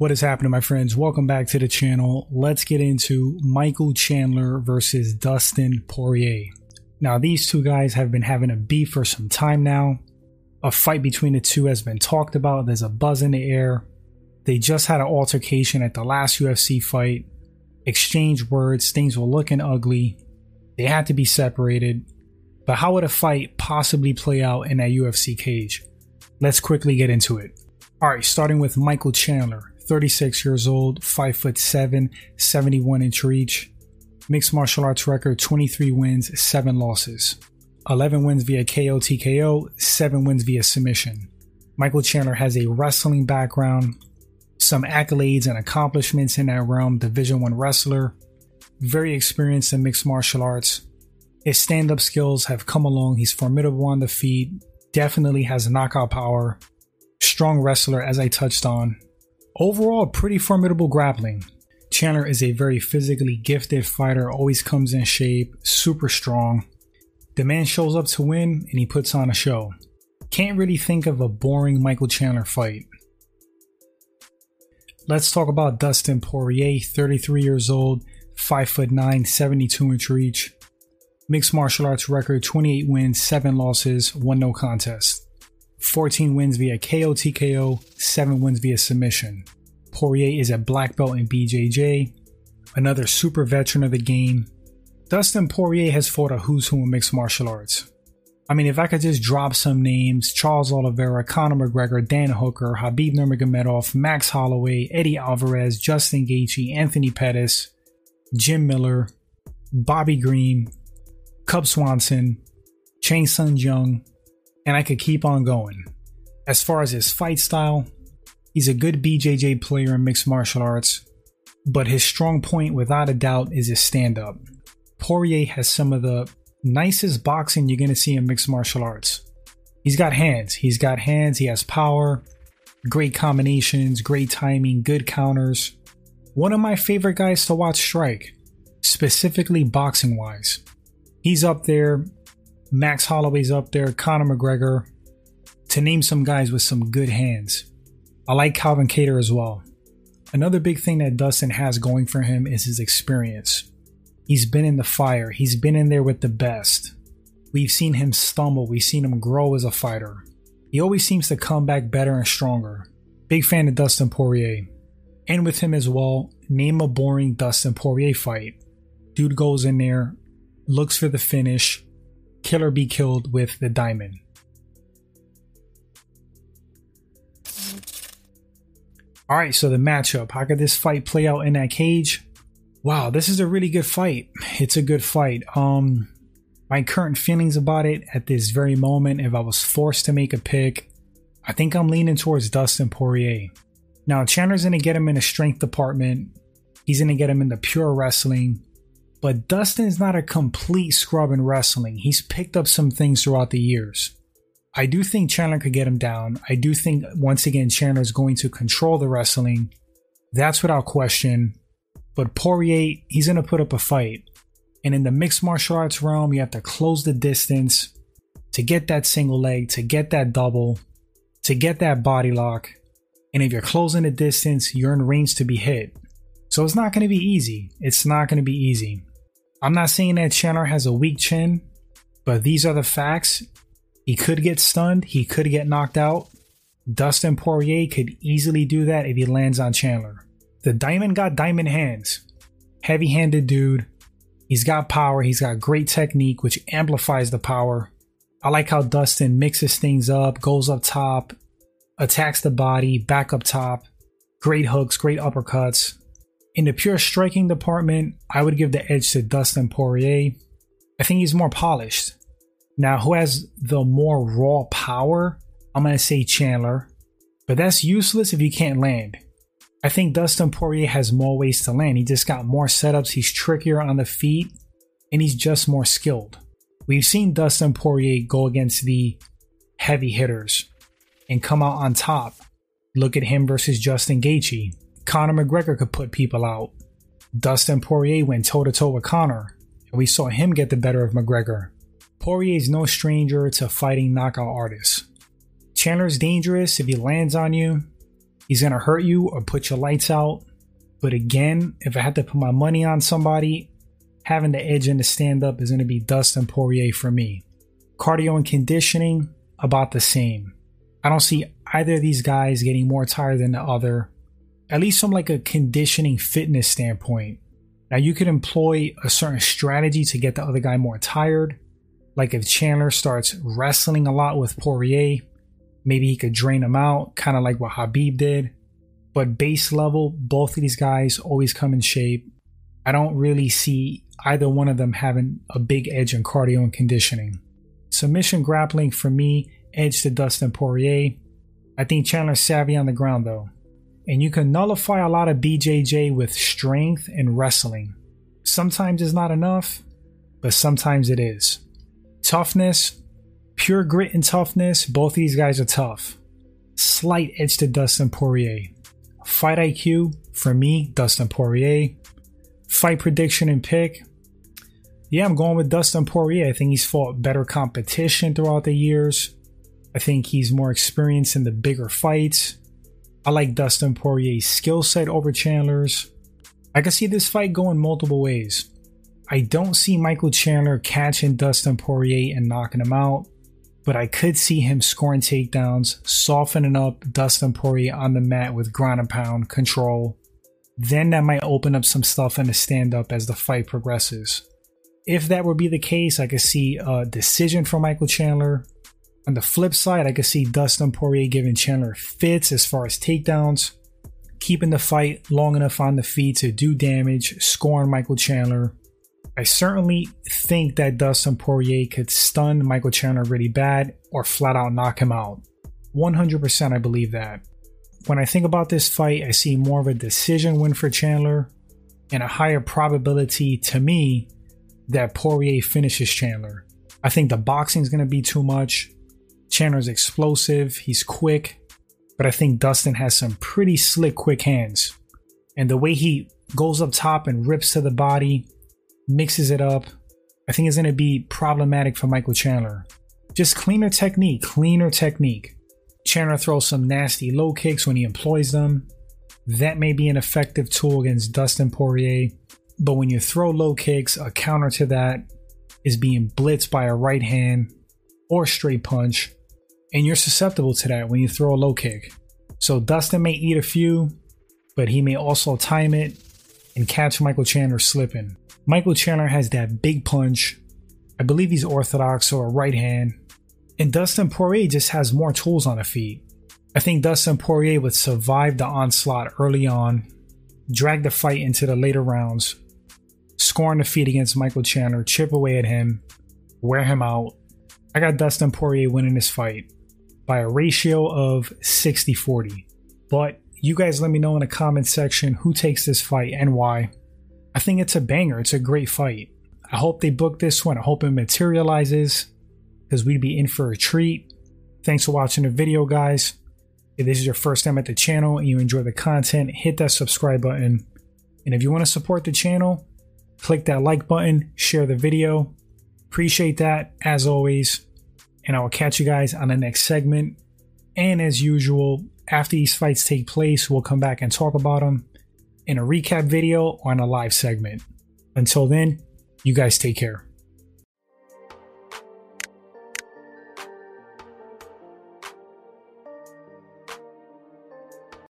What is happening, my friends? Welcome back to the channel. Let's get into Michael Chandler versus Dustin Poirier. Now, these two guys have been having a beef for some time now. A fight between the two has been talked about. There's a buzz in the air. They just had an altercation at the last UFC fight, exchanged words, things were looking ugly. They had to be separated. But how would a fight possibly play out in that UFC cage? Let's quickly get into it. Alright, starting with Michael Chandler, 36 years old, 5 foot 7, 71 inch reach. Mixed martial arts record 23 wins, 7 losses. 11 wins via KO TKO, 7 wins via submission. Michael Chandler has a wrestling background, some accolades and accomplishments in that realm, Division 1 wrestler, very experienced in mixed martial arts. His stand up skills have come along. He's formidable on the feet, definitely has knockout power, strong wrestler, as I touched on. Overall, pretty formidable grappling. Chandler is a very physically gifted fighter, always comes in shape, super strong. The man shows up to win and he puts on a show. Can't really think of a boring Michael Chandler fight. Let's talk about Dustin Poirier, 33 years old, 5 foot 9, 72 inch reach. Mixed martial arts record 28 wins, 7 losses, 1 no contest. 14 wins via KO TKO, 7 wins via submission. Poirier is a black belt in BJJ, another super veteran of the game. Dustin Poirier has fought a who's who in mixed martial arts. I mean, if I could just drop some names Charles Oliveira, Conor McGregor, Dan Hooker, Khabib Nurmagomedov, Max Holloway, Eddie Alvarez, Justin Gaethje, Anthony Pettis, Jim Miller, Bobby Green, Cub Swanson, Chan Sung Jung, and I could keep on going. As far as his fight style, he's a good BJJ player in mixed martial arts, but his strong point, without a doubt, is his stand up. Poirier has some of the nicest boxing you're going to see in mixed martial arts. He's got hands. He's got hands. He has power, great combinations, great timing, good counters. One of my favorite guys to watch strike, specifically boxing wise. He's up there. Max Holloway's up there. Conor McGregor. To name some guys with some good hands. I like Calvin Kattar as well. Another big thing that Dustin has going for him is his experience. He's been in the fire, he's been in there with the best. We've seen him stumble, we've seen him grow as a fighter. He always seems to come back better and stronger. Big fan of Dustin Poirier. And with him as well, name a boring Dustin Poirier fight. Dude goes in there, looks for the finish, killer be killed with the diamond. All right, so the matchup. How could this fight play out in that cage? Wow, this is a really good fight. It's a good fight. Um, my current feelings about it at this very moment, if I was forced to make a pick, I think I'm leaning towards Dustin Poirier. Now, Chandler's gonna get him in the strength department. He's gonna get him in the pure wrestling. But Dustin's not a complete scrub in wrestling. He's picked up some things throughout the years. I do think Chandler could get him down. I do think, once again, Chandler's going to control the wrestling. That's without question. But Poirier, he's going to put up a fight. And in the mixed martial arts realm, you have to close the distance to get that single leg, to get that double, to get that body lock. And if you're closing the distance, you're in range to be hit. So it's not going to be easy. It's not going to be easy. I'm not saying that Chandler has a weak chin, but these are the facts. He could get stunned, he could get knocked out. Dustin Poirier could easily do that if he lands on Chandler. The Diamond got diamond hands. Heavy handed dude. He's got power. He's got great technique, which amplifies the power. I like how Dustin mixes things up, goes up top, attacks the body, back up top. Great hooks, great uppercuts. In the pure striking department, I would give the edge to Dustin Poirier. I think he's more polished. Now, who has the more raw power? I'm going to say Chandler. But that's useless if you can't land. I think Dustin Poirier has more ways to land. He just got more setups. He's trickier on the feet, and he's just more skilled. We've seen Dustin Poirier go against the heavy hitters and come out on top. Look at him versus Justin Gaethje. Conor McGregor could put people out. Dustin Poirier went toe to toe with Conor, and we saw him get the better of McGregor. Poirier is no stranger to fighting knockout artists. Chandler's dangerous if he lands on you, He's going to hurt you or put your lights out. But again, if I had to put my money on somebody, having the edge in the stand up is going to be Dustin Poirier for me. Cardio and conditioning, about the same. I don't see either of these guys getting more tired than the other, at least from like a conditioning fitness standpoint. Now you could employ a certain strategy to get the other guy more tired. Like if Chandler starts wrestling a lot with Poirier, maybe he could drain him out, kind of like what Khabib did. But base level, both of these guys always come in shape. I don't really see either one of them having a big edge in cardio and conditioning. Submission grappling for me, edge to Dustin Poirier. I think Chandler's savvy on the ground though. And you can nullify a lot of BJJ with strength and wrestling. Sometimes it's not enough, but sometimes it is. Toughness, pure grit and toughness, both these guys are tough. Slight edge to Dustin Poirier. Fight IQ, for me, Dustin Poirier. Fight prediction and pick, yeah, I'm going with Dustin Poirier. I think he's fought better competition throughout the years. I think he's more experienced in the bigger fights. I like Dustin Poirier's skill set over Chandler's. I can see this fight going multiple ways. I don't see Michael Chandler catching Dustin Poirier and knocking him out, but I could see him scoring takedowns, softening up Dustin Poirier on the mat with ground and pound control. Then that might open up some stuff in the stand up as the fight progresses. If that would be the case, I could see a decision from Michael Chandler. On the flip side, I could see Dustin Poirier giving Chandler fits as far as takedowns, keeping the fight long enough on the feet to do damage, scoring Michael Chandler. I certainly think that Dustin Poirier could stun Michael Chandler really bad or flat out knock him out. 100% I believe that. When I think about this fight, I see more of a decision win for Chandler and a higher probability to me that Poirier finishes Chandler. I think the boxing is going to be too much. Chandler's explosive, he's quick, but I think Dustin has some pretty slick, quick hands. And the way he goes up top and rips to the body, mixes it up, I think is going to be problematic for Michael Chandler. Just cleaner technique, cleaner technique. Chandler throws some nasty low kicks when he employs them. That may be an effective tool against Dustin Poirier. But when you throw low kicks, a counter to that is being blitzed by a right hand or straight punch, and you're susceptible to that when you throw a low kick. So Dustin may eat a few, but he may also time it and catch Michael Chandler slipping. Michael Chandler has that big punch. I believe he's orthodox or a right hand. And Dustin Poirier just has more tools on the feet. I think Dustin Poirier would survive the onslaught early on, drag the fight into the later rounds, score on the feet against Michael Chandler, chip away at him, wear him out. I got Dustin Poirier winning this fight by a ratio of 60 40. But you guys let me know in the comment section who takes this fight and why. I think it's a banger. It's a great fight. I hope they book this one. I hope it materializes because we'd be in for a treat. Thanks for watching the video, guys. If this is your first time at the channel and you enjoy the content, hit that subscribe button. And if you want to support the channel, click that like button, share the video. Appreciate that as always. And I will catch you guys on the next segment. And as usual, after these fights take place, we'll come back and talk about them in a recap video or in a live segment. Until then, you guys take care.